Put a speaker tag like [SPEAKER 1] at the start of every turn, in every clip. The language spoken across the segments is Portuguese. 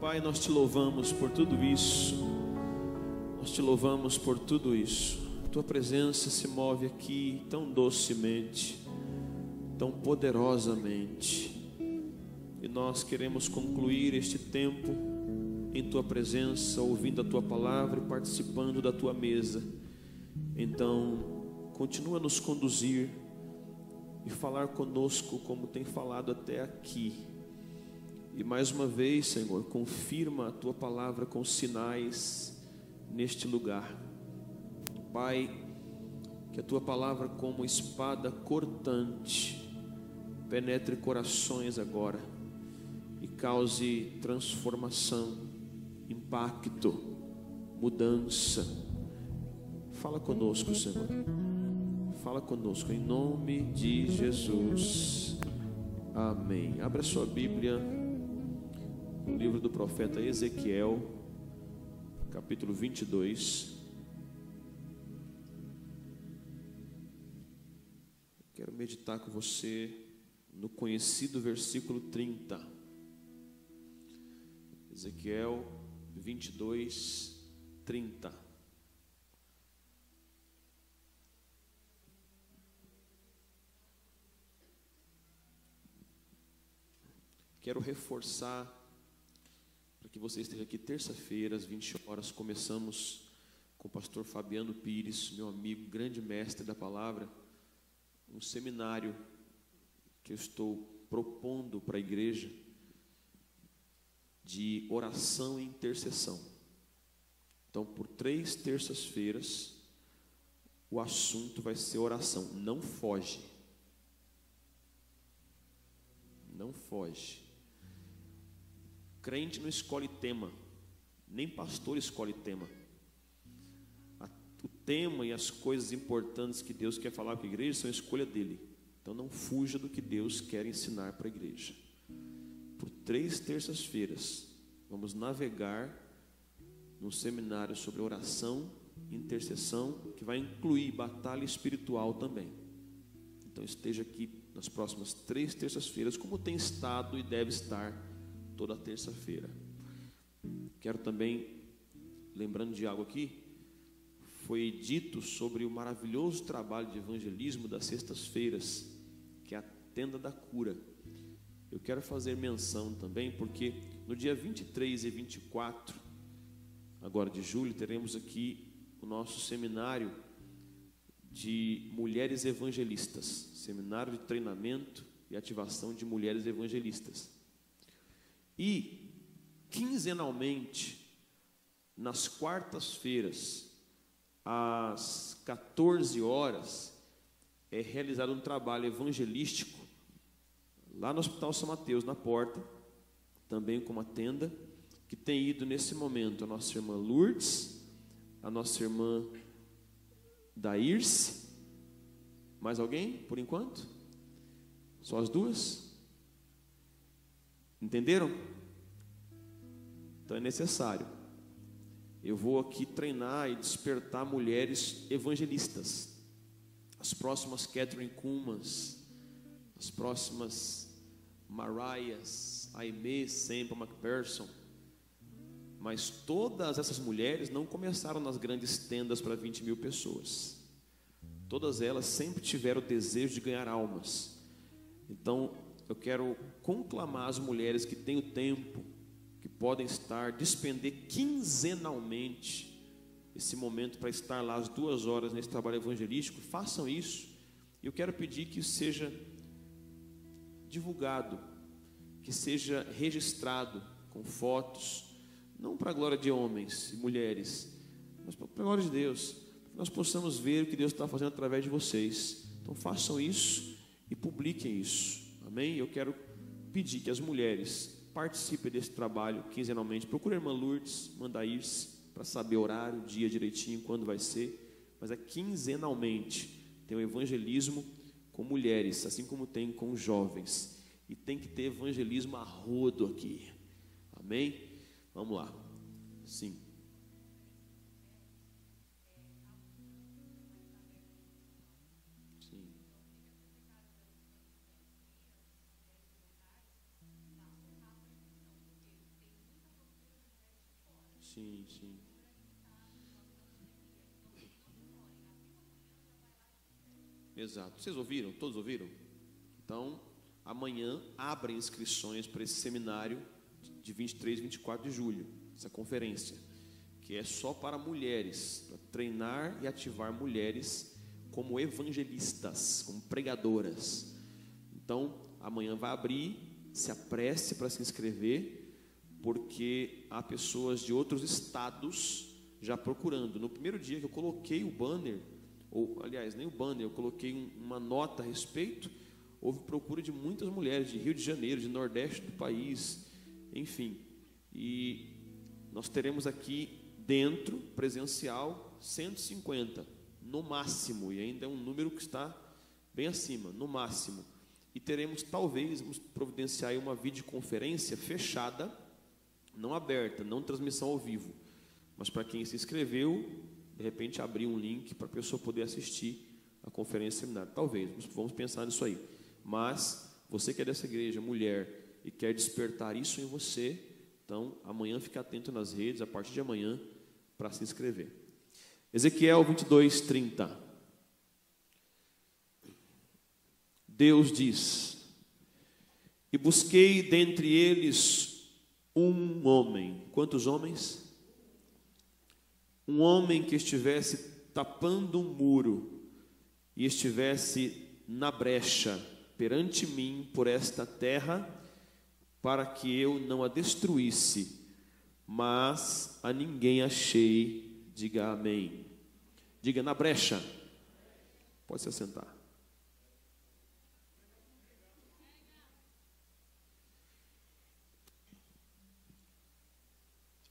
[SPEAKER 1] Pai, nós te louvamos por tudo isso. Nós te louvamos por tudo isso. Tua presença se move aqui tão docemente, tão poderosamente. E nós queremos concluir este tempo em tua presença, ouvindo a tua palavra e participando da tua mesa. Então, continua a nos conduzir e falar conosco como tem falado até aqui. E mais uma vez, Senhor, confirma a tua palavra com sinais neste lugar. Pai, que a tua palavra, como espada cortante, penetre corações agora e cause transformação, impacto, mudança. Fala conosco, Senhor. Fala conosco em nome de Jesus. Amém. Abra sua Bíblia no livro do profeta Ezequiel, capítulo 22. Quero meditar com você no conhecido versículo 30. Ezequiel 22, 30. Quero reforçar para que você esteja aqui terça-feira, às 20 horas. Começamos com o pastor Fabiano Pires, meu amigo, grande mestre da palavra, um seminário que eu estou propondo para a igreja de oração e intercessão. Então, por três terças-feiras, o assunto vai ser oração. Não foge. Não foge. Crente não escolhe tema, nem pastor escolhe tema. O tema e as coisas importantes que Deus quer falar para a igreja são a escolha dele. Então não fuja do que Deus quer ensinar para a igreja. Por três terças-feiras, vamos navegar num seminário sobre oração e intercessão, que vai incluir batalha espiritual também. Então esteja aqui nas próximas três terças-feiras, como tem estado e deve estar toda terça-feira. Quero também, lembrando de algo aqui, foi dito sobre o maravilhoso trabalho de evangelismo das sextas-feiras, que é a tenda da cura. Eu quero fazer menção também, porque no dia 23 e 24, agora de julho, teremos aqui o nosso seminário de mulheres evangelistas, seminário de treinamento e ativação de mulheres evangelistas. E, quinzenalmente, nas quartas-feiras, às 14 horas, é realizado um trabalho evangelístico lá no Hospital São Mateus, na porta, também com uma tenda, que tem ido nesse momento a nossa irmã Lourdes, a nossa irmã Dairce, mais alguém por enquanto? Só as duas? Entenderam? Então é necessário. Eu vou aqui treinar e despertar mulheres evangelistas. As próximas Catherine Kuhlmans, as próximas Marias, Aimee Sempa McPherson. Mas todas essas mulheres não começaram nas grandes tendas para 20 mil pessoas. Todas elas sempre tiveram o desejo de ganhar almas. Então, eu quero conclamar as mulheres que têm o tempo, que podem estar, despender quinzenalmente esse momento para estar lá as duas horas nesse trabalho evangelístico, façam isso. E eu quero pedir que isso seja divulgado, que seja registrado com fotos, não para a glória de homens e mulheres, mas para a glória de Deus, que nós possamos ver o que Deus está fazendo através de vocês. Então façam isso e publiquem isso. Amém? Eu quero pedir que as mulheres participem desse trabalho quinzenalmente. Procure a irmã Lourdes, manda ir para saber horário, dia direitinho, quando vai ser. Mas é quinzenalmente. Tem o evangelismo com mulheres, assim como tem com jovens. E tem que ter evangelismo a rodo aqui. Amém? Vamos lá. Sim. Sim, sim. Exato. Vocês ouviram? Todos ouviram? Então, amanhã abrem inscrições para esse seminário de 23 e 24 de julho, essa conferência, que é só para mulheres, para treinar e ativar mulheres como evangelistas, como pregadoras. Então, amanhã vai abrir, se apresse para se inscrever, porque há pessoas de outros estados já procurando. No primeiro dia que eu coloquei o banner, ou aliás, nem o banner, eu coloquei uma nota a respeito, houve procura de muitas mulheres de Rio de Janeiro, de Nordeste do país, enfim. E nós teremos aqui dentro, presencial, 150, no máximo, e ainda é um número que está bem acima, no máximo. E teremos, talvez, vamos providenciar uma videoconferência fechada, não aberta, não transmissão ao vivo, mas para quem se inscreveu, de repente abrir um link para a pessoa poder assistir a conferência seminário. Talvez, vamos pensar nisso aí. Mas você que é dessa igreja, mulher, e quer despertar isso em você, então amanhã fique atento nas redes, a partir de amanhã, para se inscrever. Ezequiel 22, 30. Deus diz: E busquei dentre eles um homem. Quantos homens? Um homem que estivesse tapando um muro e estivesse na brecha perante mim por esta terra, para que eu não a destruísse, mas a ninguém achei. Diga amém. Diga na brecha. Pode se assentar.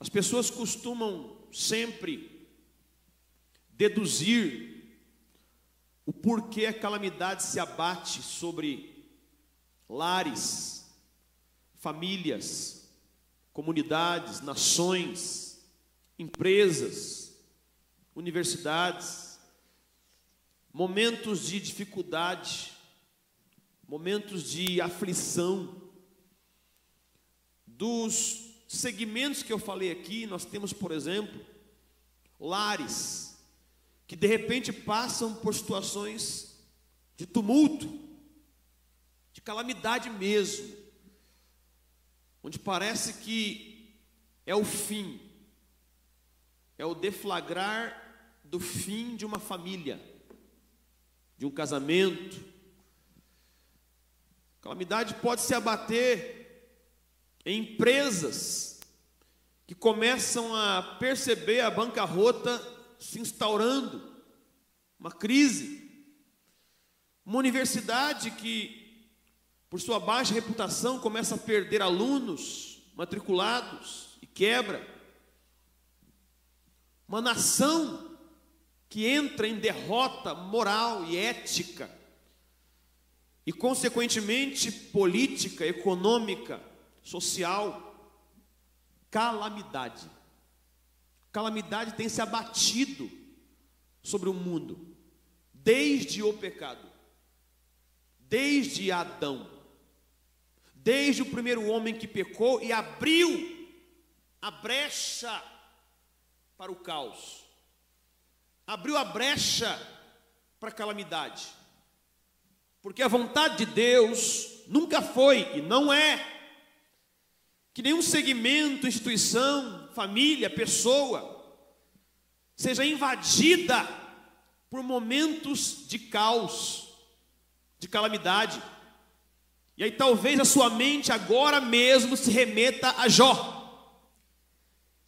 [SPEAKER 1] As pessoas costumam sempre deduzir o porquê a calamidade se abate sobre lares, famílias, comunidades, nações, empresas, universidades, momentos de dificuldade, momentos de aflição, dos segmentos que eu falei aqui, nós temos, por exemplo, lares que de repente passam por situações de tumulto, de calamidade mesmo, onde parece que é o fim, é o deflagrar do fim de uma família, de um casamento. Calamidade pode se abater empresas que começam a perceber a bancarrota se instaurando, uma crise. Uma universidade que, por sua baixa reputação, começa a perder alunos matriculados e quebra. Uma nação que entra em derrota moral e ética, e, consequentemente, política, econômica, social, calamidade. Calamidade tem se abatido sobre o mundo, desde o pecado, desde Adão, desde o primeiro homem que pecou e abriu a brecha para o caos, abriu a brecha para a calamidade, porque a vontade de Deus nunca foi e não é que nenhum segmento, instituição, família, pessoa seja invadida por momentos de caos, de calamidade. E aí talvez a sua mente agora mesmo se remeta a Jó,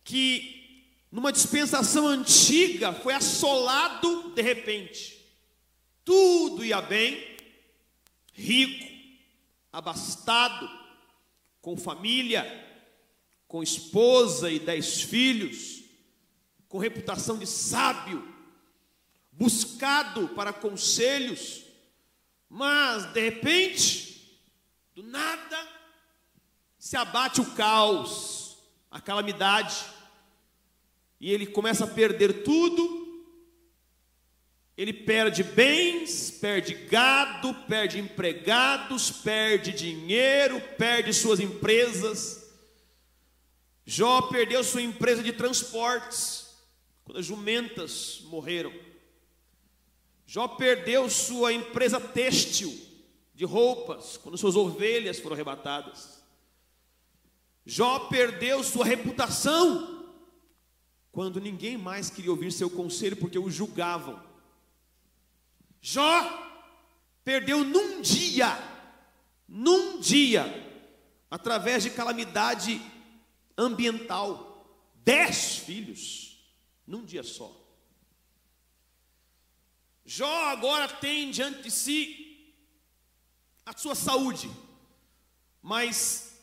[SPEAKER 1] que numa dispensação antiga foi assolado de repente. Tudo ia bem, rico, abastado, com família, com esposa e dez filhos, com reputação de sábio, buscado para conselhos, mas de repente, do nada, se abate o caos, a calamidade, e ele começa a perder tudo ele perde bens, perde gado, perde empregados, perde dinheiro, perde suas empresas. Jó perdeu sua empresa de transportes quando as jumentas morreram. Jó perdeu sua empresa têxtil de roupas quando suas ovelhas foram arrebatadas. Jó perdeu sua reputação quando ninguém mais queria ouvir seu conselho porque o julgavam. Jó perdeu num dia, num dia, através de calamidade ambiental, dez filhos, num dia só. Jó agora tem diante de si a sua saúde, mas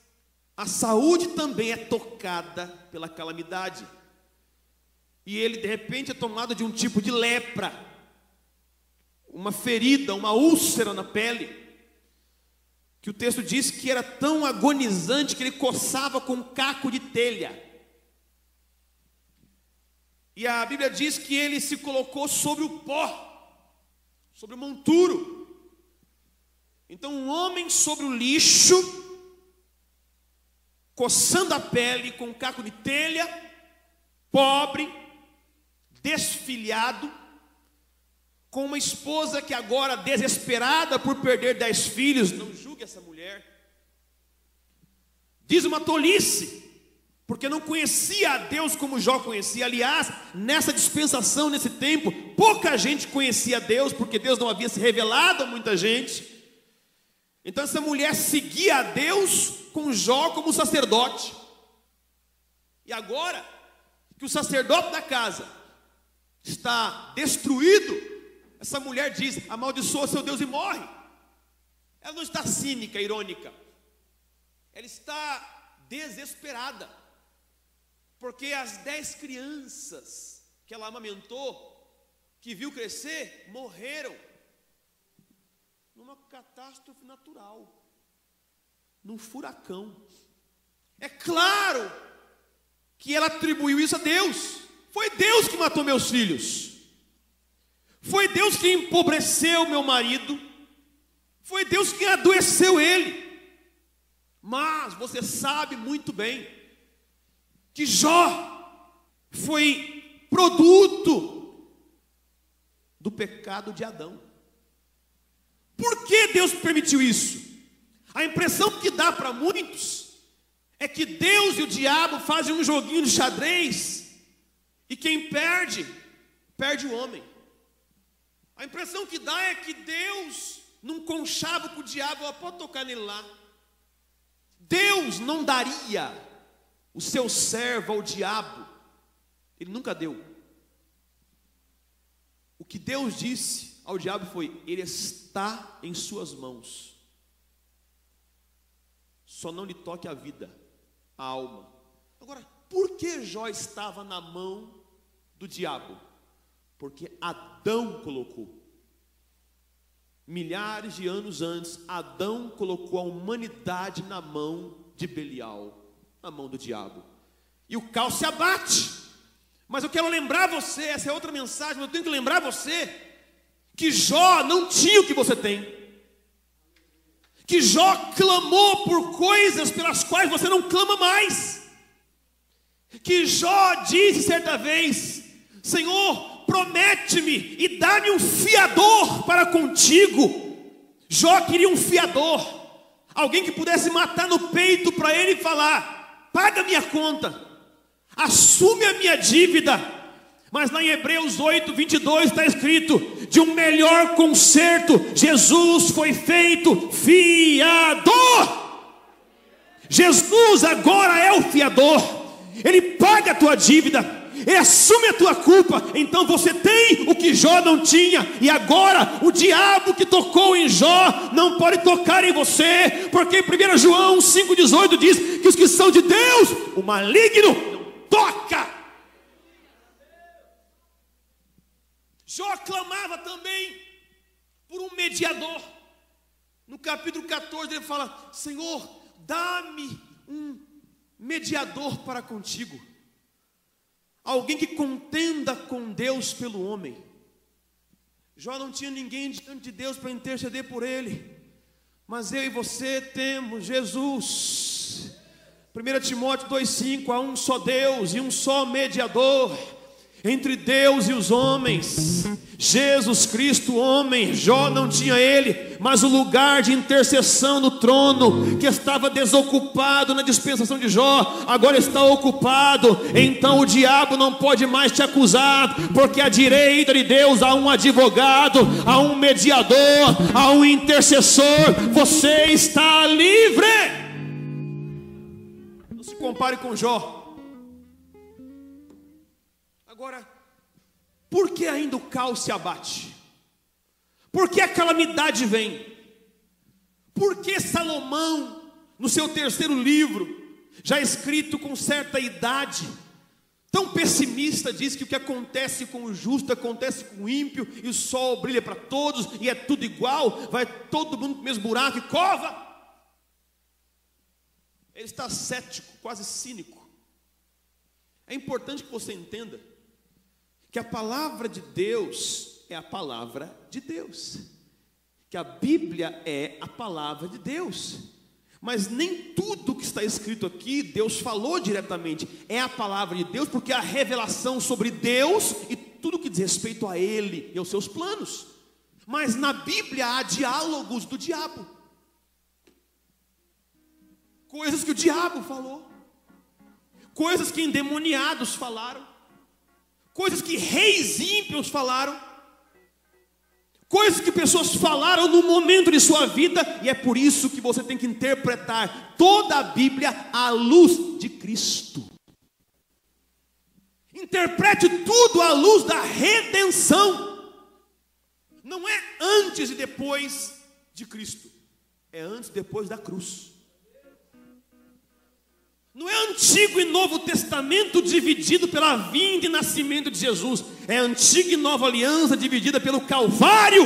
[SPEAKER 1] a saúde também é tocada pela calamidade. E ele de repente é tomado de um tipo de lepra, uma ferida, uma úlcera na pele, que o texto diz que era tão agonizante que ele coçava com um caco de telha. E a Bíblia diz que ele se colocou sobre o pó, sobre o monturo. Então, um homem sobre o lixo, coçando a pele com um caco de telha, pobre, desfilhado, com uma esposa que agora desesperada por perder dez filhos, não julgue essa mulher. Diz uma tolice, porque não conhecia a Deus como Jó conhecia. Aliás, nessa dispensação, nesse tempo, pouca gente conhecia Deus, porque Deus não havia se revelado a muita gente. Então essa mulher seguia a Deus com Jó como sacerdote. E agora que o sacerdote da casa está destruído, essa mulher diz: amaldiçoa seu Deus e morre. Ela não está cínica, irônica. Ela está desesperada. Porque as dez crianças que ela amamentou, que viu crescer, morreram numa catástrofe natural, num furacão. É claro que ela atribuiu isso a Deus. Foi Deus que matou meus filhos. Foi Deus que empobreceu meu marido. Foi Deus que adoeceu ele. Mas você sabe muito bem que Jó foi produto do pecado de Adão. Por que Deus permitiu isso? A impressão que dá para muitos é que Deus e o diabo fazem um joguinho de xadrez e quem perde, perde o homem. A impressão que dá é que Deus não conchava com o diabo, ela pode tocar nele lá. Deus não daria o seu servo ao diabo, ele nunca deu. O que Deus disse ao diabo foi: Ele está em suas mãos, só não lhe toque a vida, a alma. Agora, por que Jó estava na mão do diabo? Porque Adão colocou. Milhares de anos antes, Adão colocou a humanidade na mão de Belial, na mão do diabo. E o caos se abate. Mas eu quero lembrar você, essa é outra mensagem, mas eu tenho que lembrar você que Jó não tinha o que você tem. Que Jó clamou por coisas pelas quais você não clama mais. Que Jó disse certa vez: Senhor, promete-me e dá-me um fiador para contigo. Jó queria um fiador, alguém que pudesse matar no peito para ele falar: paga minha conta, assume a minha dívida. Mas lá em Hebreus 8, 22 está escrito: de um melhor conserto, Jesus foi feito fiador. Jesus agora é o fiador, ele paga a tua dívida, e assume a tua culpa, então você tem o que Jó não tinha, e agora o diabo que tocou em Jó não pode tocar em você, porque 1 João 5,18 diz que os que são de Deus, o maligno não toca. Jó clamava também por um mediador. No capítulo 14 ele fala: Senhor, dá-me um mediador para contigo alguém que contenda com Deus pelo homem. Jó não tinha ninguém diante de Deus para interceder por ele, mas eu e você temos Jesus. 1 Timóteo 2,5: há um só Deus e um só mediador entre Deus e os homens. Jesus Cristo, homem, Jó não tinha ele, mas o lugar de intercessão no trono, que estava desocupado na dispensação de Jó, agora está ocupado. Então o diabo não pode mais te acusar, porque à direita de Deus há um advogado, há um mediador, há um intercessor. Você está livre. Não se compare com Jó. Agora, por que ainda o caos se abate? Por que a calamidade vem? Por que Salomão, no seu terceiro livro, já escrito com certa idade, tão pessimista, diz que o que acontece com o justo acontece com o ímpio, e o sol brilha para todos, e é tudo igual, vai todo mundo para o mesmo buraco e cova? Ele está cético, quase cínico. É importante que você entenda que a palavra de Deus é a palavra de Deus, que a Bíblia é a palavra de Deus. Mas nem tudo que está escrito aqui Deus falou diretamente, é a palavra de Deus, porque é a revelação sobre Deus e tudo que diz respeito a Ele e aos seus planos. Mas na Bíblia há diálogos do diabo, coisas que o diabo falou, coisas que endemoniados falaram, coisas que reis ímpios falaram, coisas que pessoas falaram no momento de sua vida, e é por isso que você tem que interpretar toda a Bíblia à luz de Cristo. Interprete tudo à luz da redenção. Não é antes e depois de Cristo, é antes e depois da cruz. Não é Antigo e Novo Testamento dividido pela vinda e nascimento de Jesus, é Antiga e Nova Aliança dividida pelo Calvário.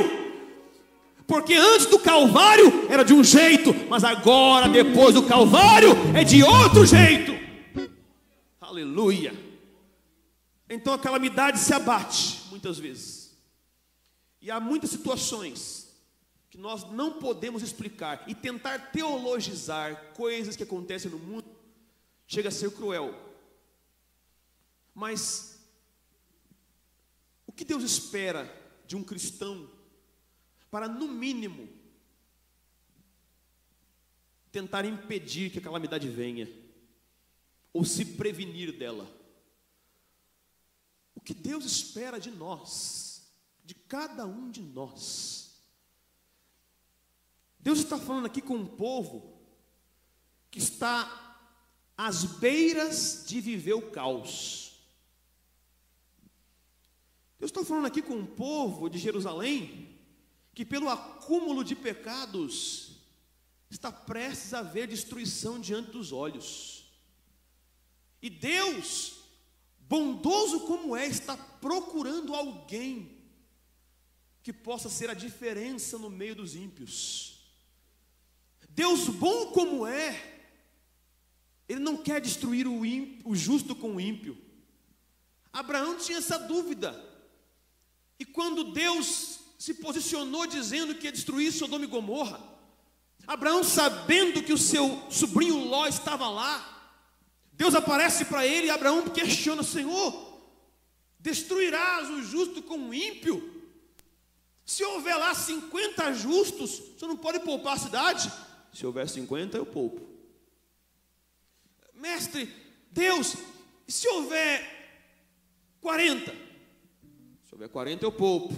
[SPEAKER 1] Porque antes do Calvário era de um jeito, mas agora, depois do Calvário, é de outro jeito. Aleluia. Então a calamidade se abate muitas vezes. E há muitas situações que nós não podemos explicar e tentar teologizar coisas que acontecem no mundo chega a ser cruel. Mas o que Deus espera de um cristão para, no mínimo, tentar impedir que a calamidade venha, ou se prevenir dela? O que Deus espera de nós, de cada um de nós? Deus está falando aqui com um povo que está às beiras de viver o caos. Eu estou falando aqui com um povo de Jerusalém que, pelo acúmulo de pecados, está prestes a ver destruição diante dos olhos. E Deus, bondoso como é, está procurando alguém que possa ser a diferença no meio dos ímpios. Deus, bom como é, ele não quer destruir o, ímpio, o justo com o ímpio. Abraão tinha essa dúvida. E quando Deus se posicionou dizendo que ia destruir Sodoma e Gomorra, Abraão, sabendo que o seu sobrinho Ló estava lá, Deus aparece para ele e Abraão questiona: Senhor, destruirás o justo com o ímpio? Se houver lá 50 justos, você não pode poupar a cidade? Se houver 50, eu poupo. Mestre, Deus, e se houver 40? Se houver 40, eu poupo.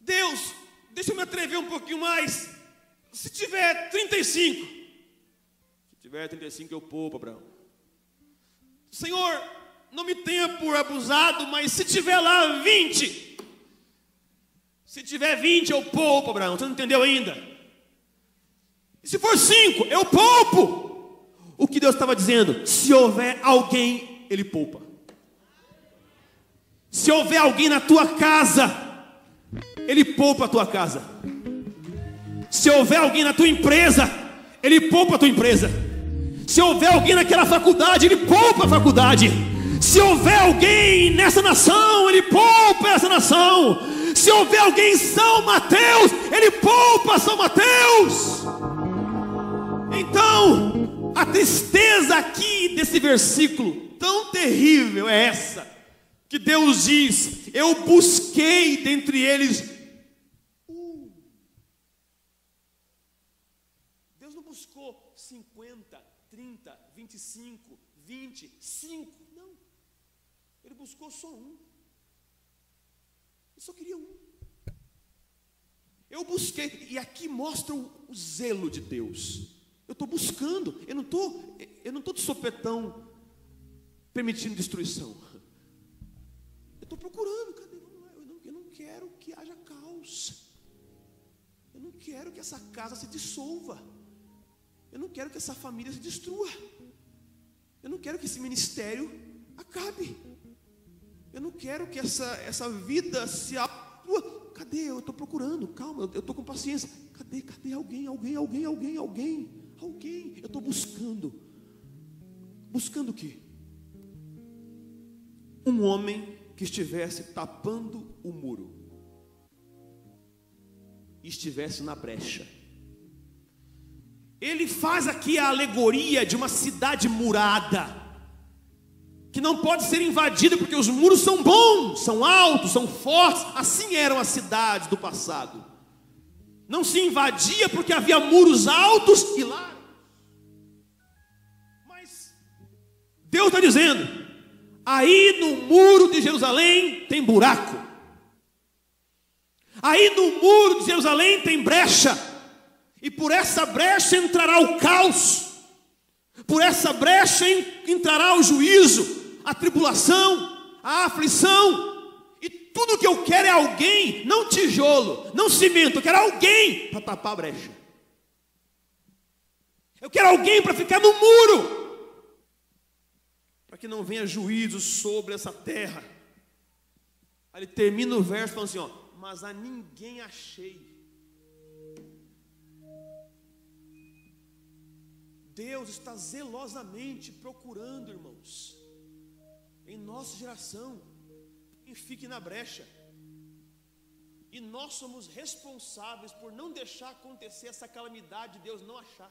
[SPEAKER 1] Deus, deixa eu me atrever um pouquinho mais. Se tiver 35. Se tiver 35, eu poupo, Abraão. Senhor, não me tenha por abusado, mas se tiver lá 20. Se tiver 20, eu poupo, Abraão. Você não entendeu ainda? E se for 5, eu poupo. O que Deus estava dizendo? Se houver alguém, Ele poupa. Se houver alguém na tua casa, Ele poupa a tua casa. Se houver alguém na tua empresa, Ele poupa a tua empresa. Se houver alguém naquela faculdade, Ele poupa a faculdade. Se houver alguém nessa nação, Ele poupa essa nação. Se houver alguém em São Mateus, Ele poupa São Mateus. Então, A tristeza aqui desse versículo tão terrível é essa, que Deus diz: Eu busquei dentre eles um. Deus não buscou 50, 30, 25, 20, 5. Não. Ele buscou só um. Ele só queria um. Eu busquei, e aqui mostra o, o zelo de Deus. Eu estou buscando, eu não estou, eu não estou de sopetão permitindo destruição. Eu estou procurando, cadê? Eu não, eu não quero que haja caos. Eu não quero que essa casa se dissolva. Eu não quero que essa família se destrua. Eu não quero que esse ministério acabe. Eu não quero que essa, essa vida se. Cadê? Eu estou procurando, calma, eu estou com paciência. Cadê? Cadê alguém? Alguém, alguém, alguém, alguém. Alguém, eu estou buscando. Buscando o quê? Um homem que estivesse tapando o muro estivesse na brecha. Ele faz aqui a alegoria de uma cidade murada, que não pode ser invadida porque os muros são bons, são altos, são fortes. Assim eram as cidades do passado. Não se invadia porque havia muros altos e lá Deus está dizendo: aí no muro de Jerusalém tem buraco, aí no muro de Jerusalém tem brecha, e por essa brecha entrará o caos, por essa brecha entrará o juízo, a tribulação, a aflição, e tudo que eu quero é alguém, não tijolo, não cimento, eu quero alguém para tapar a brecha. Eu quero alguém para ficar no muro que não venha juízo sobre essa terra. Aí ele termina o verso falando assim: ó, mas a ninguém achei. Deus está zelosamente procurando, irmãos, em nossa geração, quem fique na brecha. E nós somos responsáveis por não deixar acontecer essa calamidade de Deus não achar.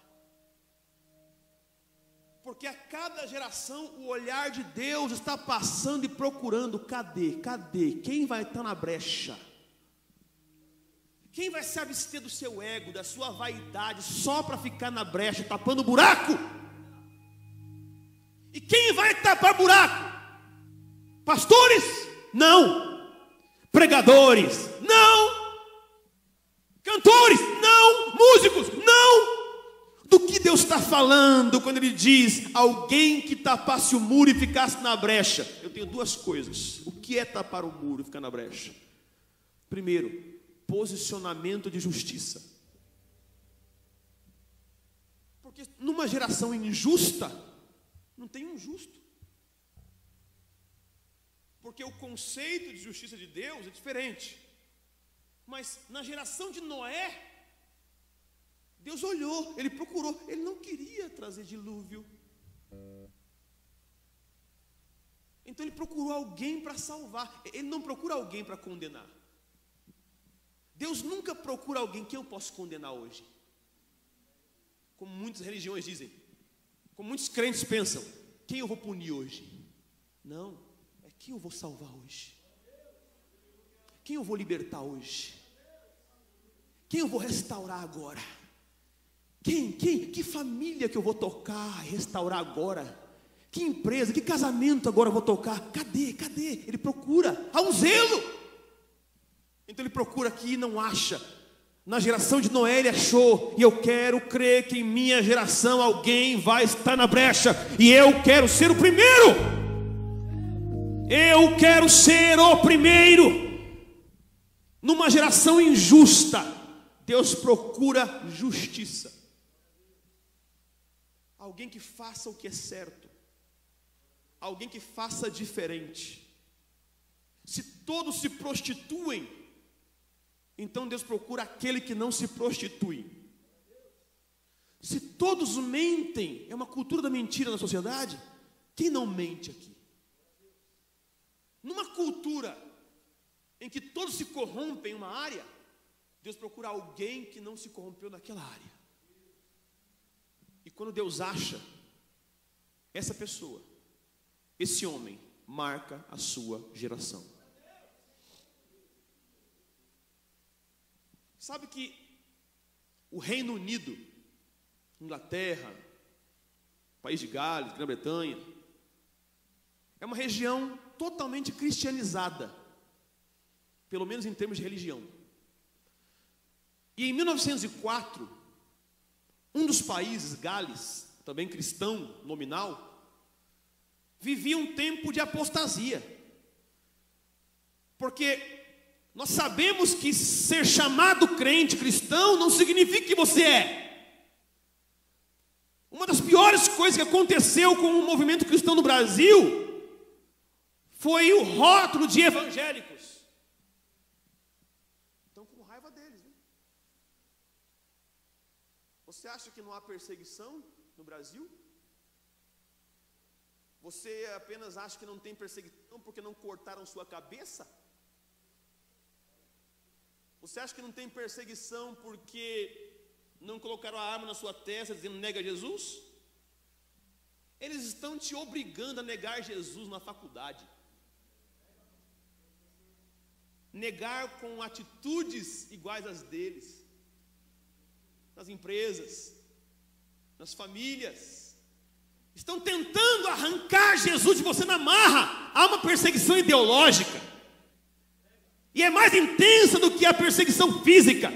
[SPEAKER 1] Porque a cada geração o olhar de Deus está passando e procurando: cadê? Cadê? Quem vai estar na brecha? Quem vai se abster do seu ego, da sua vaidade, só para ficar na brecha, tapando buraco? E quem vai tapar buraco? Pastores? Não. Pregadores? Não. Cantores? Não. Músicos? Não. Que Deus está falando quando Ele diz alguém que tapasse o muro e ficasse na brecha? Eu tenho duas coisas. O que é tapar o muro e ficar na brecha? Primeiro, posicionamento de justiça. Porque numa geração injusta, não tem um justo. Porque o conceito de justiça de Deus é diferente. Mas na geração de Noé, Deus olhou, ele procurou, ele não queria trazer dilúvio. Então ele procurou alguém para salvar, ele não procura alguém para condenar. Deus nunca procura alguém que eu posso condenar hoje. Como muitas religiões dizem, como muitos crentes pensam, quem eu vou punir hoje? Não, é quem eu vou salvar hoje. Quem eu vou libertar hoje? Quem eu vou restaurar agora? Quem, quem, que família que eu vou tocar, restaurar agora? Que empresa, que casamento agora eu vou tocar? Cadê, cadê? Ele procura, há um zelo. Então ele procura aqui e não acha. Na geração de Noé ele achou, e eu quero crer que em minha geração alguém vai estar na brecha, e eu quero ser o primeiro. Eu quero ser o primeiro. Numa geração injusta, Deus procura justiça alguém que faça o que é certo, alguém que faça diferente. Se todos se prostituem, então Deus procura aquele que não se prostitui. Se todos mentem, é uma cultura da mentira na sociedade, quem não mente aqui? Numa cultura em que todos se corrompem em uma área, Deus procura alguém que não se corrompeu naquela área. E quando Deus acha essa pessoa, esse homem marca a sua geração. Sabe que o Reino Unido, Inglaterra, País de Gales, Grã-Bretanha, é uma região totalmente cristianizada, pelo menos em termos de religião. E em 1904, um dos países, Gales, também cristão nominal, vivia um tempo de apostasia. Porque nós sabemos que ser chamado crente cristão não significa que você é. Uma das piores coisas que aconteceu com o movimento cristão no Brasil foi o rótulo de evangélicos. Estão com raiva deles. Viu? Você acha que não há perseguição no Brasil? Você apenas acha que não tem perseguição porque não cortaram sua cabeça? Você acha que não tem perseguição porque não colocaram a arma na sua testa dizendo nega Jesus? Eles estão te obrigando a negar Jesus na faculdade. Negar com atitudes iguais às deles. Nas empresas, nas famílias. Estão tentando arrancar Jesus de você na marra. Há uma perseguição ideológica. E é mais intensa do que a perseguição física,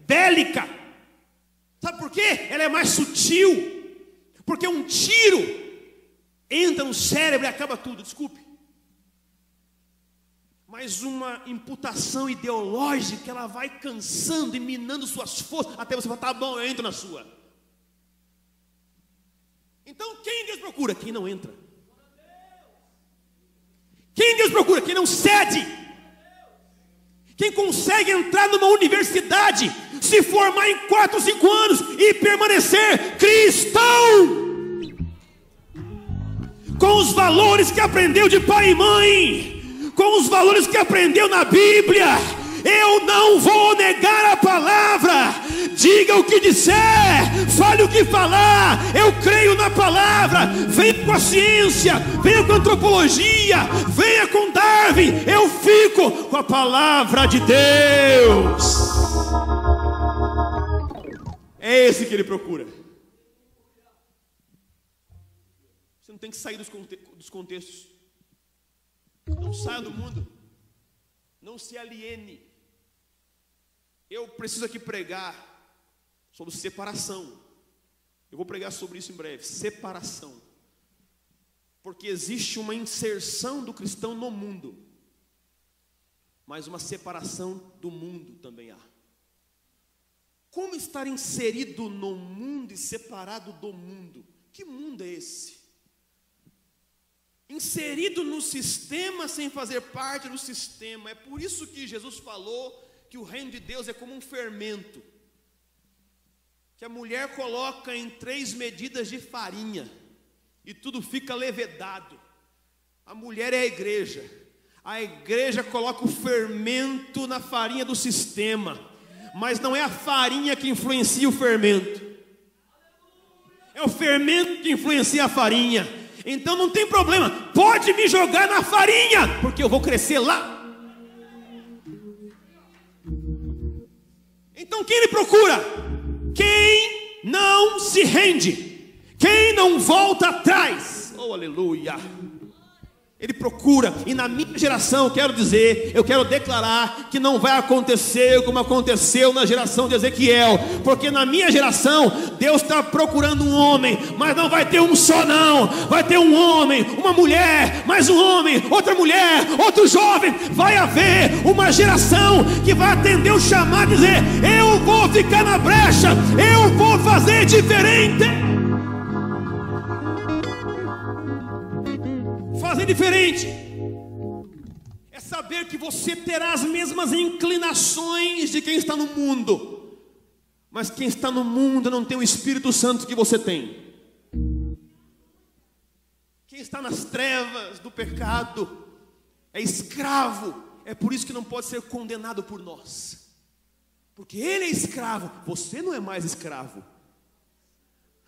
[SPEAKER 1] bélica. Sabe por quê? Ela é mais sutil. Porque um tiro entra no cérebro e acaba tudo, desculpe. Mas uma imputação ideológica, ela vai cansando e minando suas forças, até você falar, tá bom, eu entro na sua. Então, quem Deus procura? Quem não entra. Quem Deus procura? Quem não cede. Quem consegue entrar numa universidade, se formar em 4, 5 anos e permanecer cristão, com os valores que aprendeu de pai e mãe, com os valores que aprendeu na Bíblia, eu não vou negar a palavra, diga o que disser, fale o que falar, eu creio na palavra, venha com a ciência, venha com a antropologia, venha com Darwin, eu fico com a palavra de Deus. É esse que ele procura. Você não tem que sair dos, contextos. Não saia do mundo. Não se aliene. Eu preciso aqui pregar sobre separação. Eu vou pregar sobre isso em breve. Separação. Porque existe uma inserção do cristão no mundo, mas uma separação do mundo também há. Como estar inserido no mundo e separado do mundo? Que mundo é esse? Inserido no sistema sem fazer parte do sistema. É por isso que Jesus falou que o reino de Deus é como um fermento, que a mulher coloca em três medidas de farinha, e tudo fica levedado. A mulher é a igreja, a igreja coloca o fermento na farinha do sistema, mas não é a farinha que influencia o fermento, é o fermento que influencia a farinha. Então não tem problema, pode me jogar na farinha, porque eu vou crescer lá. Então quem ele procura? Quem não se rende, quem não volta atrás. Oh, aleluia. Ele procura, e na minha geração, eu quero dizer, eu quero declarar que não vai acontecer como aconteceu na geração de Ezequiel, porque na minha geração, Deus está procurando um homem, mas não vai ter um só, não, vai ter um homem, uma mulher, mais um homem, outra mulher, outro jovem, vai haver uma geração que vai atender o chamado e dizer: Eu vou ficar na brecha, eu vou fazer diferente. Fazer diferente. É saber que você terá as mesmas inclinações de quem está no mundo. Mas quem está no mundo não tem o Espírito Santo que você tem. Quem está nas trevas do pecado é escravo. É por isso que não pode ser condenado por nós. Porque ele é escravo, você não é mais escravo.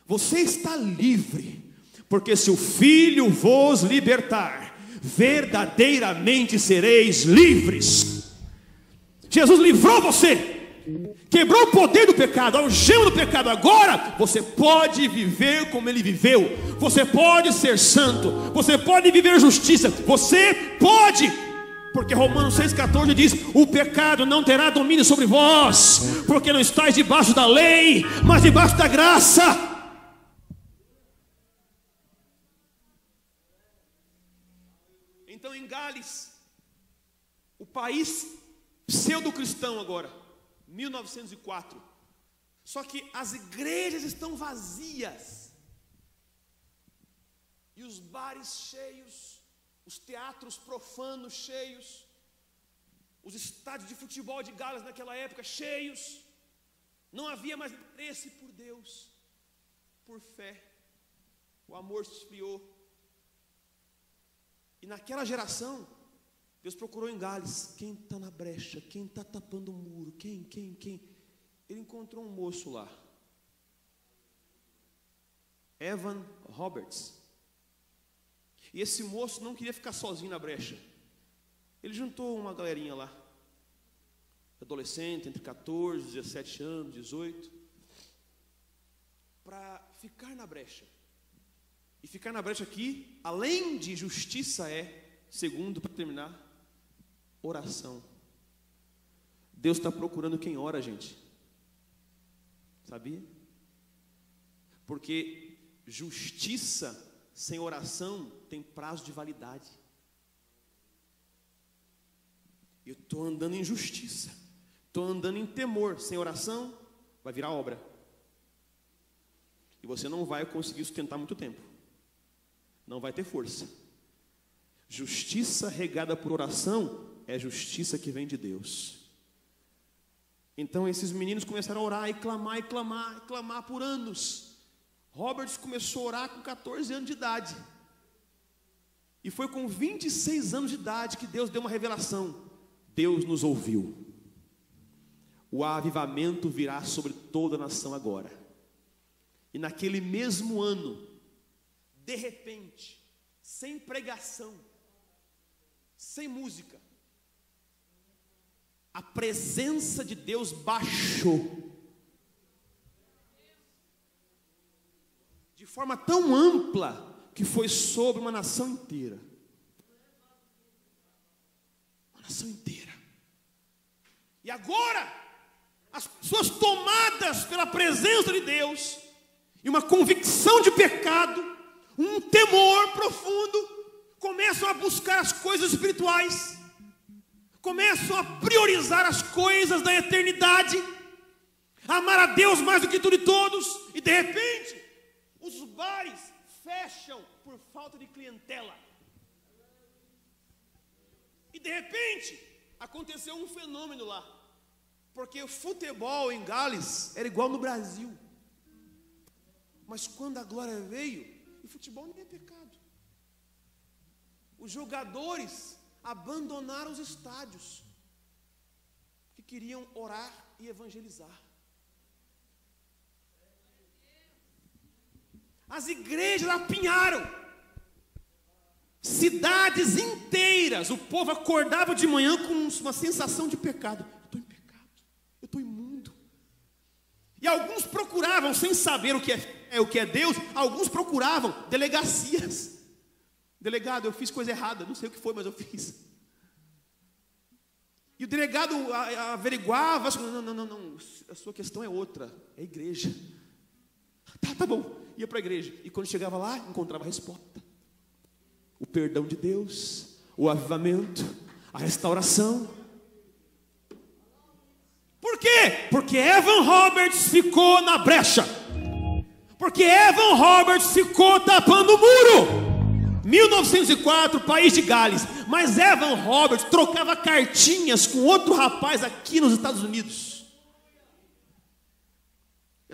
[SPEAKER 1] Você está livre, porque se o Filho vos libertar, verdadeiramente sereis livres. Jesus livrou você, quebrou o poder do pecado, algema do pecado. Agora você pode viver como ele viveu, você pode ser santo, você pode viver justiça, você pode porque Romanos 6,14 diz: O pecado não terá domínio sobre vós, porque não estáis debaixo da lei, mas debaixo da graça. Então, em Gales, o país pseudo-cristão agora, 1904. Só que as igrejas estão vazias, e os bares cheios, os teatros profanos cheios, os estádios de futebol de Galas naquela época cheios, não havia mais interesse por Deus, por fé, o amor se esfriou. E naquela geração, Deus procurou em Gales, quem está na brecha, quem está tapando o muro, quem, quem, quem. Ele encontrou um moço lá, Evan Roberts. E esse moço não queria ficar sozinho na brecha. Ele juntou uma galerinha lá, adolescente, entre 14, 17 anos, 18, para ficar na brecha. E ficar na brecha aqui, além de justiça, é, segundo, para terminar, oração. Deus está procurando quem ora, gente. Sabia? Porque justiça sem oração tem prazo de validade. Eu estou andando em justiça, estou andando em temor. Sem oração, vai virar obra. E você não vai conseguir sustentar muito tempo. Não vai ter força. Justiça regada por oração é justiça que vem de Deus. Então esses meninos começaram a orar e clamar e clamar e clamar por anos. Roberts começou a orar com 14 anos de idade. E foi com 26 anos de idade que Deus deu uma revelação. Deus nos ouviu. O avivamento virá sobre toda a nação agora. E naquele mesmo ano, de repente, sem pregação, sem música, a presença de Deus baixou de forma tão ampla que foi sobre uma nação inteira. Uma nação inteira. E agora, as pessoas tomadas pela presença de Deus, e uma convicção de pecado, um temor profundo, começam a buscar as coisas espirituais, começam a priorizar as coisas da eternidade, amar a Deus mais do que tudo e todos, e de repente, os bares fecham por falta de clientela. E de repente, aconteceu um fenômeno lá. Porque o futebol em Gales era igual no Brasil. Mas quando a glória veio, o futebol não é pecado. Os jogadores abandonaram os estádios, que queriam orar e evangelizar. As igrejas apinharam. Cidades inteiras, o povo acordava de manhã com uma sensação de pecado. Eu estou em pecado, eu estou imundo. E alguns procuravam, sem saber o que é, é, o que é Deus, alguns procuravam delegacias. Delegado, eu fiz coisa errada, não sei o que foi, mas eu fiz. E o delegado averiguava, não, não, não, não, a sua questão é outra, é igreja. Tá, tá bom ia para a igreja. E quando chegava lá, encontrava a resposta: o perdão de Deus, o avivamento, a restauração. Por quê? Porque Evan Roberts ficou na brecha. Porque Evan Roberts ficou tapando o muro. 1904, país de Gales. Mas Evan Roberts trocava cartinhas com outro rapaz aqui nos Estados Unidos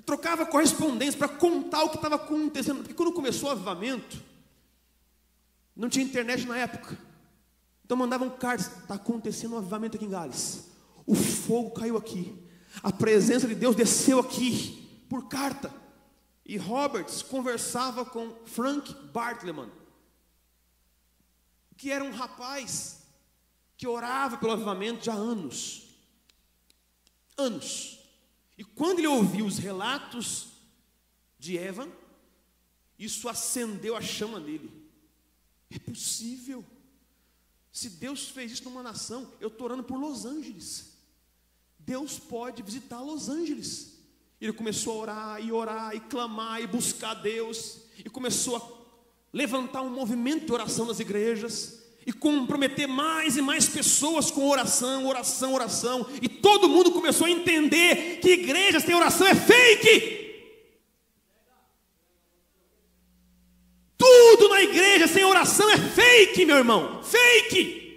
[SPEAKER 1] trocava correspondência para contar o que estava acontecendo. Porque quando começou o avivamento, não tinha internet na época. Então mandavam cartas, está acontecendo um avivamento aqui em Gales. O fogo caiu aqui. A presença de Deus desceu aqui por carta. E Roberts conversava com Frank Bartleman, que era um rapaz que orava pelo avivamento já há anos. Anos. E quando ele ouviu os relatos de Evan, isso acendeu a chama nele. É possível. Se Deus fez isso numa nação, eu estou orando por Los Angeles. Deus pode visitar Los Angeles. Ele começou a orar e orar e clamar e buscar Deus. E começou a levantar um movimento de oração nas igrejas. E comprometer mais e mais pessoas com oração, oração, oração. E todo mundo começou a entender que igrejas sem oração é fake. Tudo na igreja sem oração é fake, meu irmão. Fake.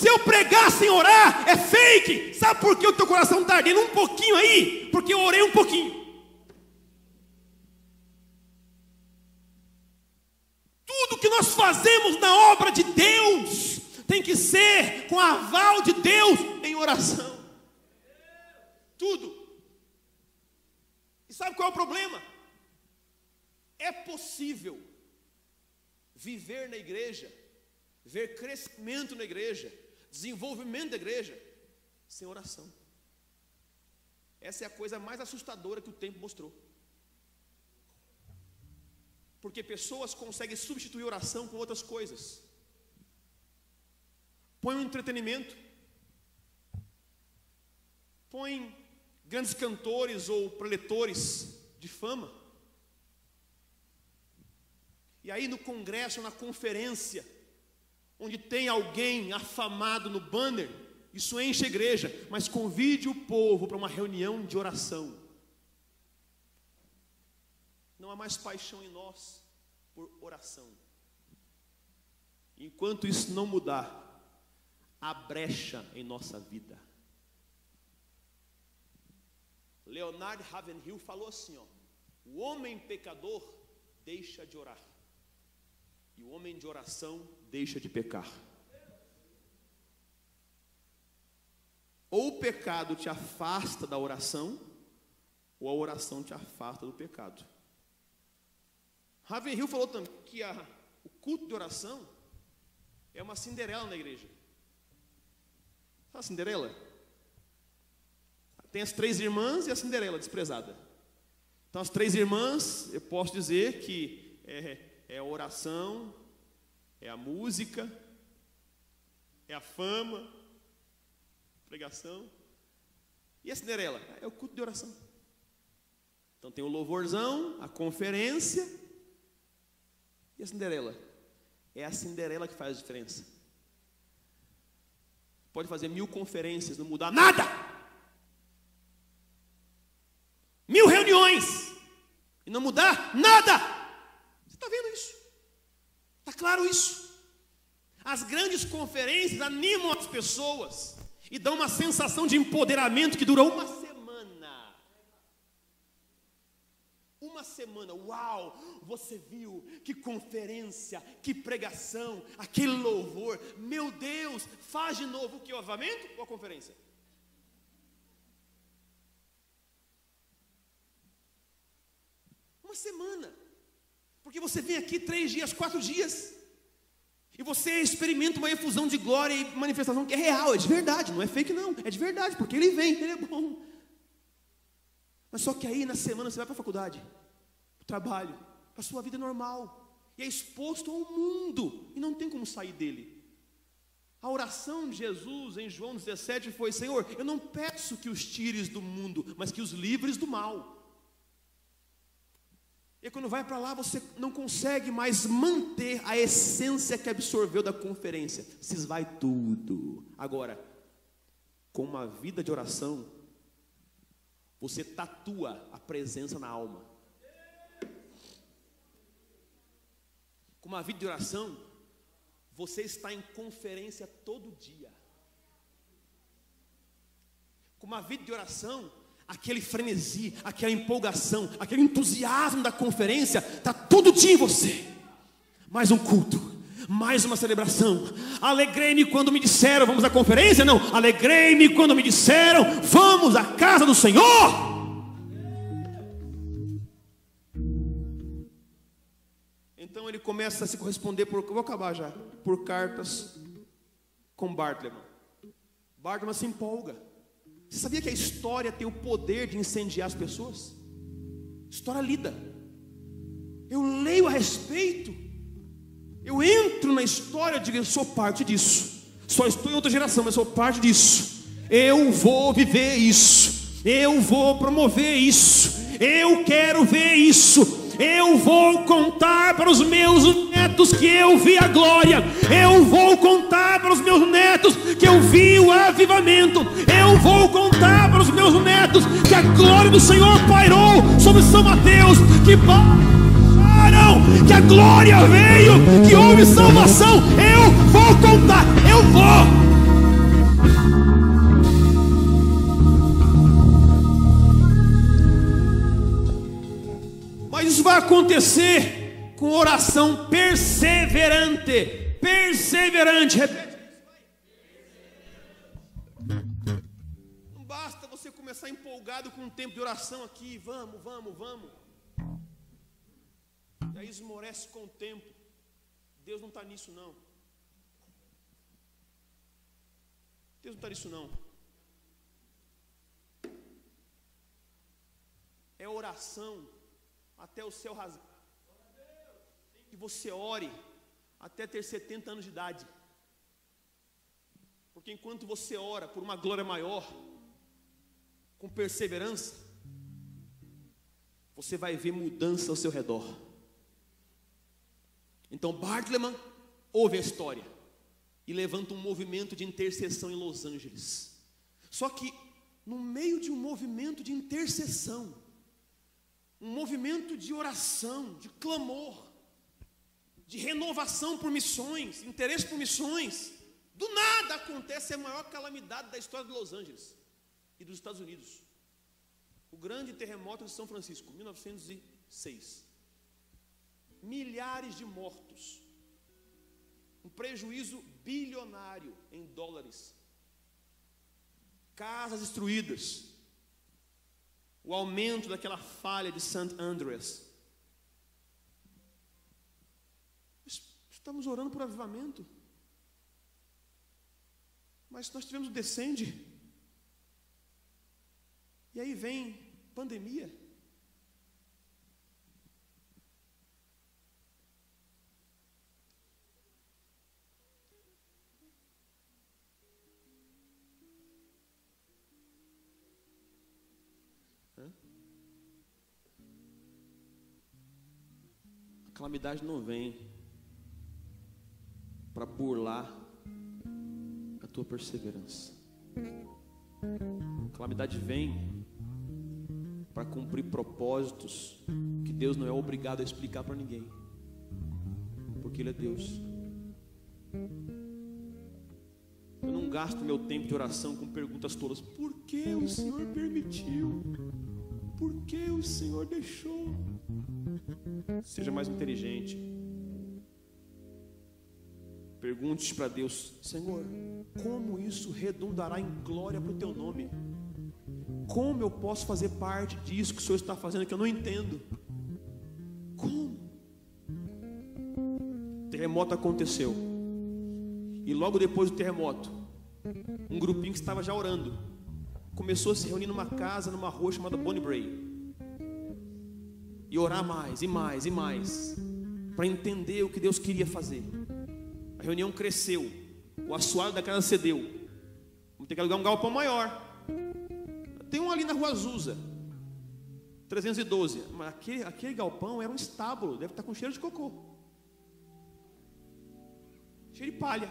[SPEAKER 1] Se eu pregar sem orar, é fake. Sabe por que o teu coração está ardendo um pouquinho aí? Porque eu orei um pouquinho. Tudo que nós fazemos na obra de Deus tem que ser com aval de Deus em oração. Tudo. E sabe qual é o problema? É possível viver na igreja, ver crescimento na igreja, desenvolvimento da igreja, sem oração. Essa é a coisa mais assustadora que o tempo mostrou. Porque pessoas conseguem substituir oração com outras coisas. Põe um entretenimento, põe grandes cantores ou preletores de fama, e aí no congresso, na conferência, onde tem alguém afamado no banner, isso enche a igreja, mas convide o povo para uma reunião de oração. Não há mais paixão em nós por oração. Enquanto isso não mudar, há brecha em nossa vida. Leonard Ravenhill falou assim: ó, o homem pecador deixa de orar. E o homem de oração deixa de pecar. Ou o pecado te afasta da oração, ou a oração te afasta do pecado. Ravenhill falou também que a, o culto de oração é uma Cinderela na igreja. Sabe a Cinderela? Tem as três irmãs e a Cinderela desprezada. Então, as três irmãs, eu posso dizer que é, é oração, é a música, é a fama, pregação. E a Cinderela? É o culto de oração. Então tem o louvorzão, a conferência e a Cinderela. É a Cinderela que faz a diferença. Pode fazer mil conferências, não mudar nada. Mil reuniões e não mudar nada. Está vendo isso? Claro isso? As grandes conferências animam as pessoas e dão uma sensação de empoderamento que dura uma semana. Uma semana, uau! Você viu que conferência, que pregação, aquele louvor, meu Deus, faz de novo o que? O avamento ou a conferência? Uma semana. Porque você vem aqui três dias, quatro dias, e você experimenta uma efusão de glória e manifestação que é real, é de verdade, não é fake, não, é de verdade, porque ele vem, ele é bom. Mas só que aí na semana você vai para a faculdade, para o trabalho, para a sua vida normal, e é exposto ao mundo, e não tem como sair dele. A oração de Jesus em João 17 foi: Senhor, eu não peço que os tires do mundo, mas que os livres do mal. E quando vai para lá, você não consegue mais manter a essência que absorveu da conferência. Se esvai tudo. Agora, com uma vida de oração, você tatua a presença na alma. Com uma vida de oração, você está em conferência todo dia. Com uma vida de oração, aquele frenesi, aquela empolgação, aquele entusiasmo da conferência, está tudo dia em você. Mais um culto, mais uma celebração. Alegrei-me quando me disseram vamos à conferência, não. Alegrei-me quando me disseram vamos à casa do Senhor. Então ele começa a se corresponder por, vou acabar já, por cartas com Bartleman. Bartleman se empolga. Você sabia que a história tem o poder de incendiar as pessoas? História lida. Eu leio a respeito. Eu entro na história e digo, eu sou parte disso. Só estou em outra geração, mas sou parte disso. Eu vou viver isso. Eu vou promover isso. Eu quero ver isso. Eu vou contar para os meus netos que eu vi a glória. Eu vou contar para os meus netos que eu vi o avivamento. Eu vou contar para os meus netos que a glória do Senhor pairou sobre São Mateus. Que acharam que a glória veio, que houve salvação. Eu vou contar. Eu vou. isso vai acontecer com oração perseverante. Perseverante. Repete. Começar empolgado com um tempo de oração aqui. Vamos, vamos, vamos. E aí esmorece com o tempo. Deus não está nisso, não. Deus não está nisso, não. É oração até o céu rasgar. Que você ore até ter 70 anos de idade. Porque enquanto você ora por uma glória maior, com perseverança, você vai ver mudança ao seu redor. Então Bartleman ouve a história e levanta um movimento de intercessão em Los Angeles. Só que no meio de um movimento de intercessão, um movimento de oração, de clamor, de renovação por missões, interesse por missões. Do nada acontece a maior calamidade da história de Los Angeles e dos Estados Unidos. O grande terremoto de São Francisco, 1906. Milhares de mortos. Um prejuízo bilionário em dólares. Casas destruídas o aumento daquela falha de St. Andreas. Estamos orando por avivamento. Mas nós tivemos o descende. E aí vem pandemia. calamidade não vem para burlar a tua perseverança. A calamidade vem para cumprir propósitos que Deus não é obrigado a explicar para ninguém, porque Ele é Deus. Eu não gasto meu tempo de oração com perguntas todas. Por que o Senhor permitiu? Por que o Senhor deixou? Seja mais inteligente. Pergunte para Deus: Senhor, como isso redundará em glória para o teu nome? Como eu posso fazer parte disso que o Senhor está fazendo que eu não entendo? Como? O terremoto aconteceu. E logo depois do terremoto, um grupinho que estava já orando começou a se reunir numa casa, numa rua chamada Bonnie Bray e orar mais e mais e mais para entender o que Deus queria fazer. A reunião cresceu, o assoalho da casa cedeu. Vamos ter que alugar um galpão maior. Tem um ali na rua Azusa, 312. Mas aquele, aquele galpão era um estábulo, deve estar com cheiro de cocô. Cheiro de palha.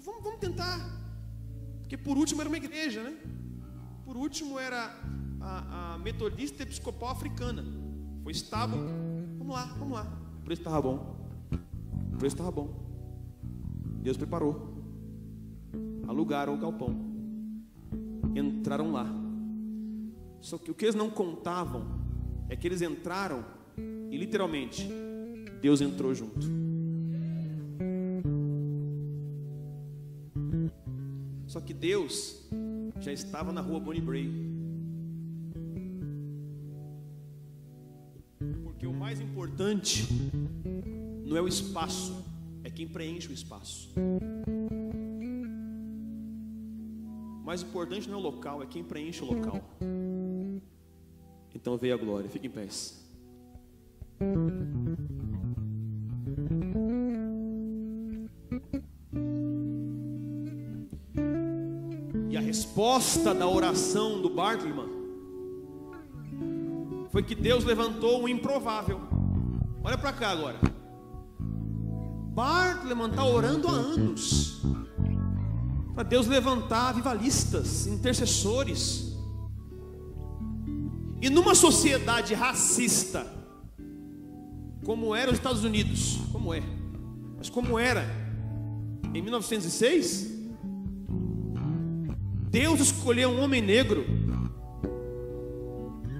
[SPEAKER 1] Vamos, vamos tentar. Porque por último era uma igreja, né? Por último era a, a metodista episcopal africana. Foi estável. Vamos lá, vamos lá. O preço estava bom. O preço estava bom. Deus preparou. Alugaram o galpão. Entraram lá. Só que o que eles não contavam é que eles entraram e literalmente Deus entrou junto. Só que Deus já estava na rua Bonnie Bray Porque o mais importante não é o espaço, é quem preenche o espaço. Mais importante não é o local, é quem preenche o local. Então veio a glória, fique em pé. E a resposta da oração do Bartleman foi que Deus levantou o improvável. Olha para cá agora. Bartleman está orando há anos para Deus levantar avivalistas, intercessores. E numa sociedade racista, como era os Estados Unidos, como é, mas como era em 1906, Deus escolheu um homem negro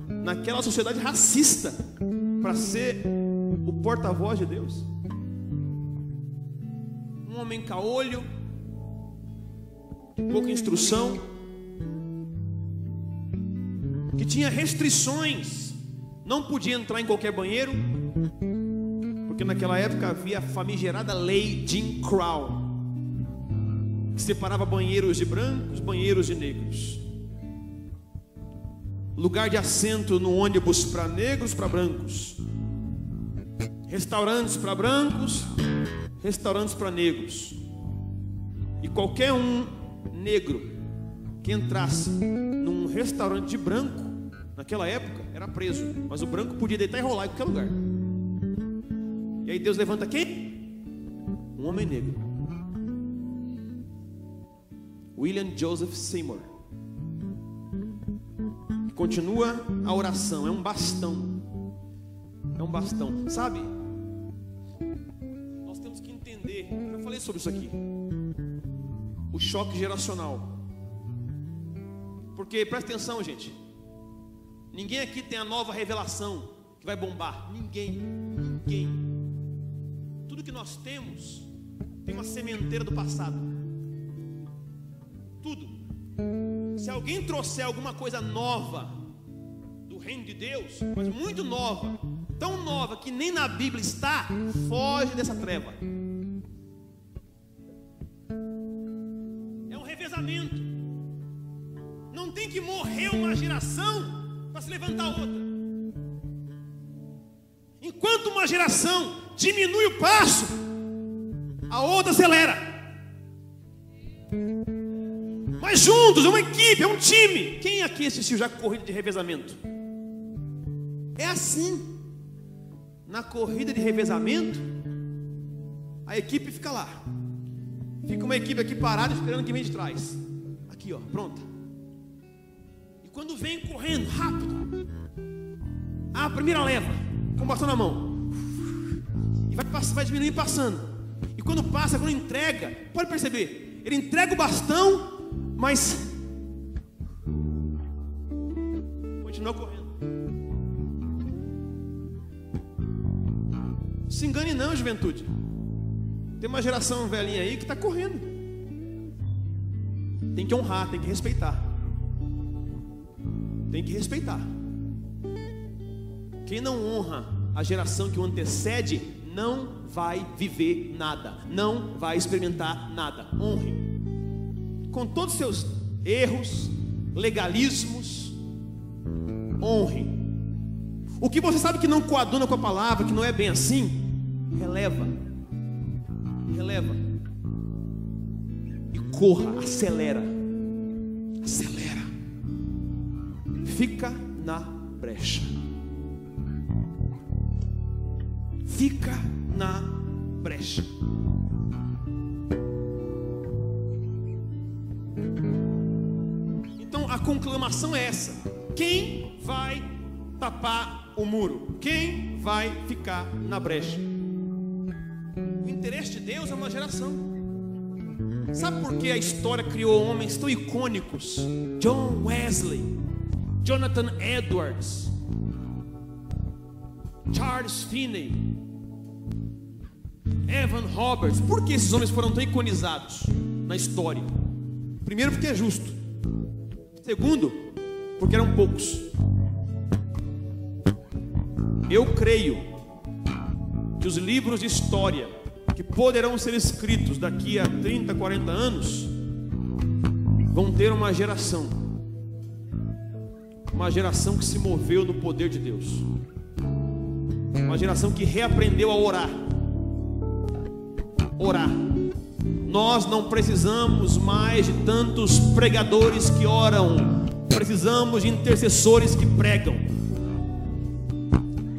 [SPEAKER 1] naquela sociedade racista para ser o porta-voz de Deus. Um homem caolho, pouca instrução, que tinha restrições, não podia entrar em qualquer banheiro, porque naquela época havia a famigerada lei Jim Crow, que separava banheiros de brancos, banheiros de negros. Lugar de assento no ônibus para negros, para brancos. Restaurantes para brancos, restaurantes para negros. E qualquer um negro que entrasse num restaurante de branco, naquela época, era preso. Mas o branco podia deitar e rolar em qualquer lugar. E aí Deus levanta quem? Um homem negro. William Joseph Seymour. Continua a oração, é um bastão. É um bastão. Sabe? Nós temos que entender. Eu falei sobre isso aqui. Choque geracional. Porque presta atenção, gente. Ninguém aqui tem a nova revelação que vai bombar. Ninguém. Ninguém. Tudo que nós temos tem uma sementeira do passado. Tudo. Se alguém trouxer alguma coisa nova do reino de Deus, mas muito nova, tão nova que nem na Bíblia está, foge dessa treva. Não tem que morrer uma geração para se levantar outra. Enquanto uma geração diminui o passo, a outra acelera. Mas juntos, é uma equipe, é um time. Quem aqui assistiu já corrida de revezamento? É assim. Na corrida de revezamento, a equipe fica lá. Fica uma equipe aqui parada esperando que vem de trás. Aqui, ó, pronta. E quando vem correndo, rápido, a primeira leva, com o bastão na mão. E vai, vai diminuindo passando. E quando passa, quando entrega, pode perceber, ele entrega o bastão mas continua correndo. Se engane não, juventude. Tem uma geração velhinha aí que está correndo. Tem que honrar, tem que respeitar. Tem que respeitar. Quem não honra a geração que o antecede, não vai viver nada, não vai experimentar nada. Honre com todos os seus erros, legalismos, honre. O que você sabe que não coaduna com a palavra, que não é bem assim, releva. Releva. E corra, acelera. Acelera. Fica na brecha. Fica na brecha. conclamação é essa: quem vai tapar o muro? Quem vai ficar na brecha? Interesse de Deus é uma geração. Sabe por que a história criou homens tão icônicos? John Wesley, Jonathan Edwards, Charles Finney, Evan Roberts. Por que esses homens foram tão iconizados na história? Primeiro, porque é justo. Segundo, porque eram poucos. Eu creio que os livros de história que poderão ser escritos daqui a 30, 40 anos vão ter uma geração, uma geração que se moveu no poder de Deus, uma geração que reaprendeu a orar. Orar. Nós não precisamos mais de tantos pregadores que oram, precisamos de intercessores que pregam,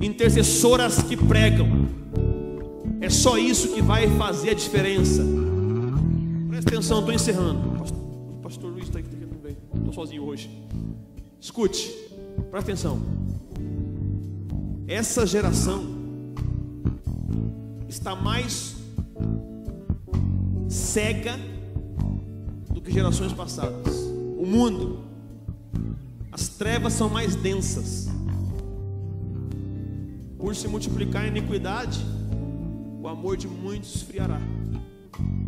[SPEAKER 1] intercessoras que pregam. É só isso que vai fazer a diferença. Presta atenção, estou encerrando. O pastor Luiz está aqui, também. Estou sozinho hoje. Escute, presta atenção. Essa geração está mais cega do que gerações passadas. O mundo, as trevas são mais densas. Por se multiplicar a iniquidade, o amor de muitos esfriará.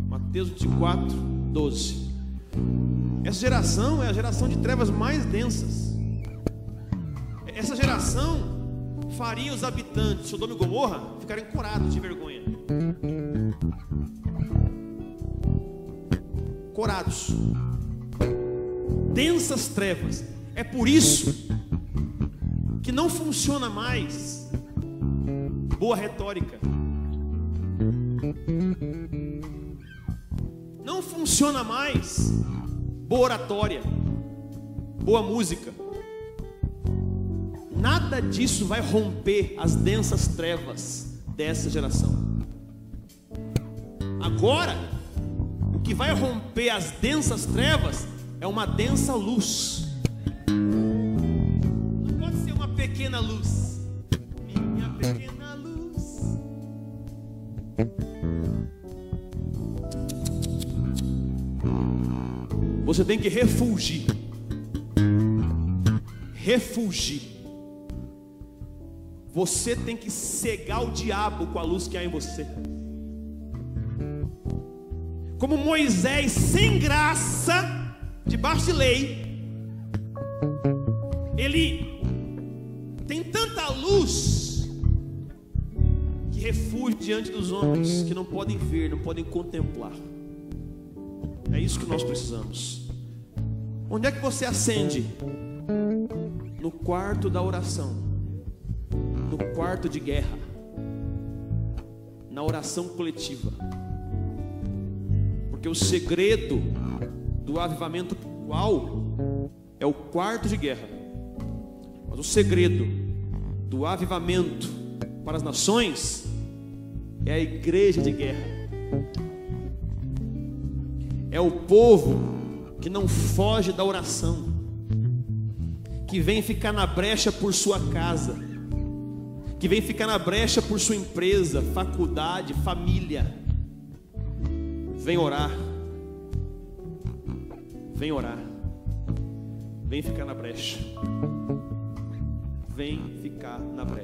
[SPEAKER 1] Mateus 24, 12. Essa geração é a geração de trevas mais densas. Essa geração faria os habitantes de Sodoma e Gomorra ficarem curados de vergonha. Corados. Densas trevas. É por isso que não funciona mais boa retórica. Não funciona mais boa oratória, boa música. Nada disso vai romper as densas trevas dessa geração. Agora, o que vai romper as densas trevas é uma densa luz. Não pode ser uma pequena luz. Você tem que refugir. Refugir. Você tem que cegar o diabo com a luz que há em você. Como Moisés, sem graça, debaixo de lei, ele tem tanta luz que refúgio diante dos homens que não podem ver, não podem contemplar. É isso que nós precisamos. Onde é que você acende? No quarto da oração, no quarto de guerra, na oração coletiva. Porque o segredo do avivamento qual é o quarto de guerra. Mas o segredo do avivamento para as nações é a igreja de guerra é o povo que não foge da oração, que vem ficar na brecha por sua casa, que vem ficar na brecha por sua empresa, faculdade, família. Vem orar, vem orar, vem ficar na brecha, vem ficar na brecha.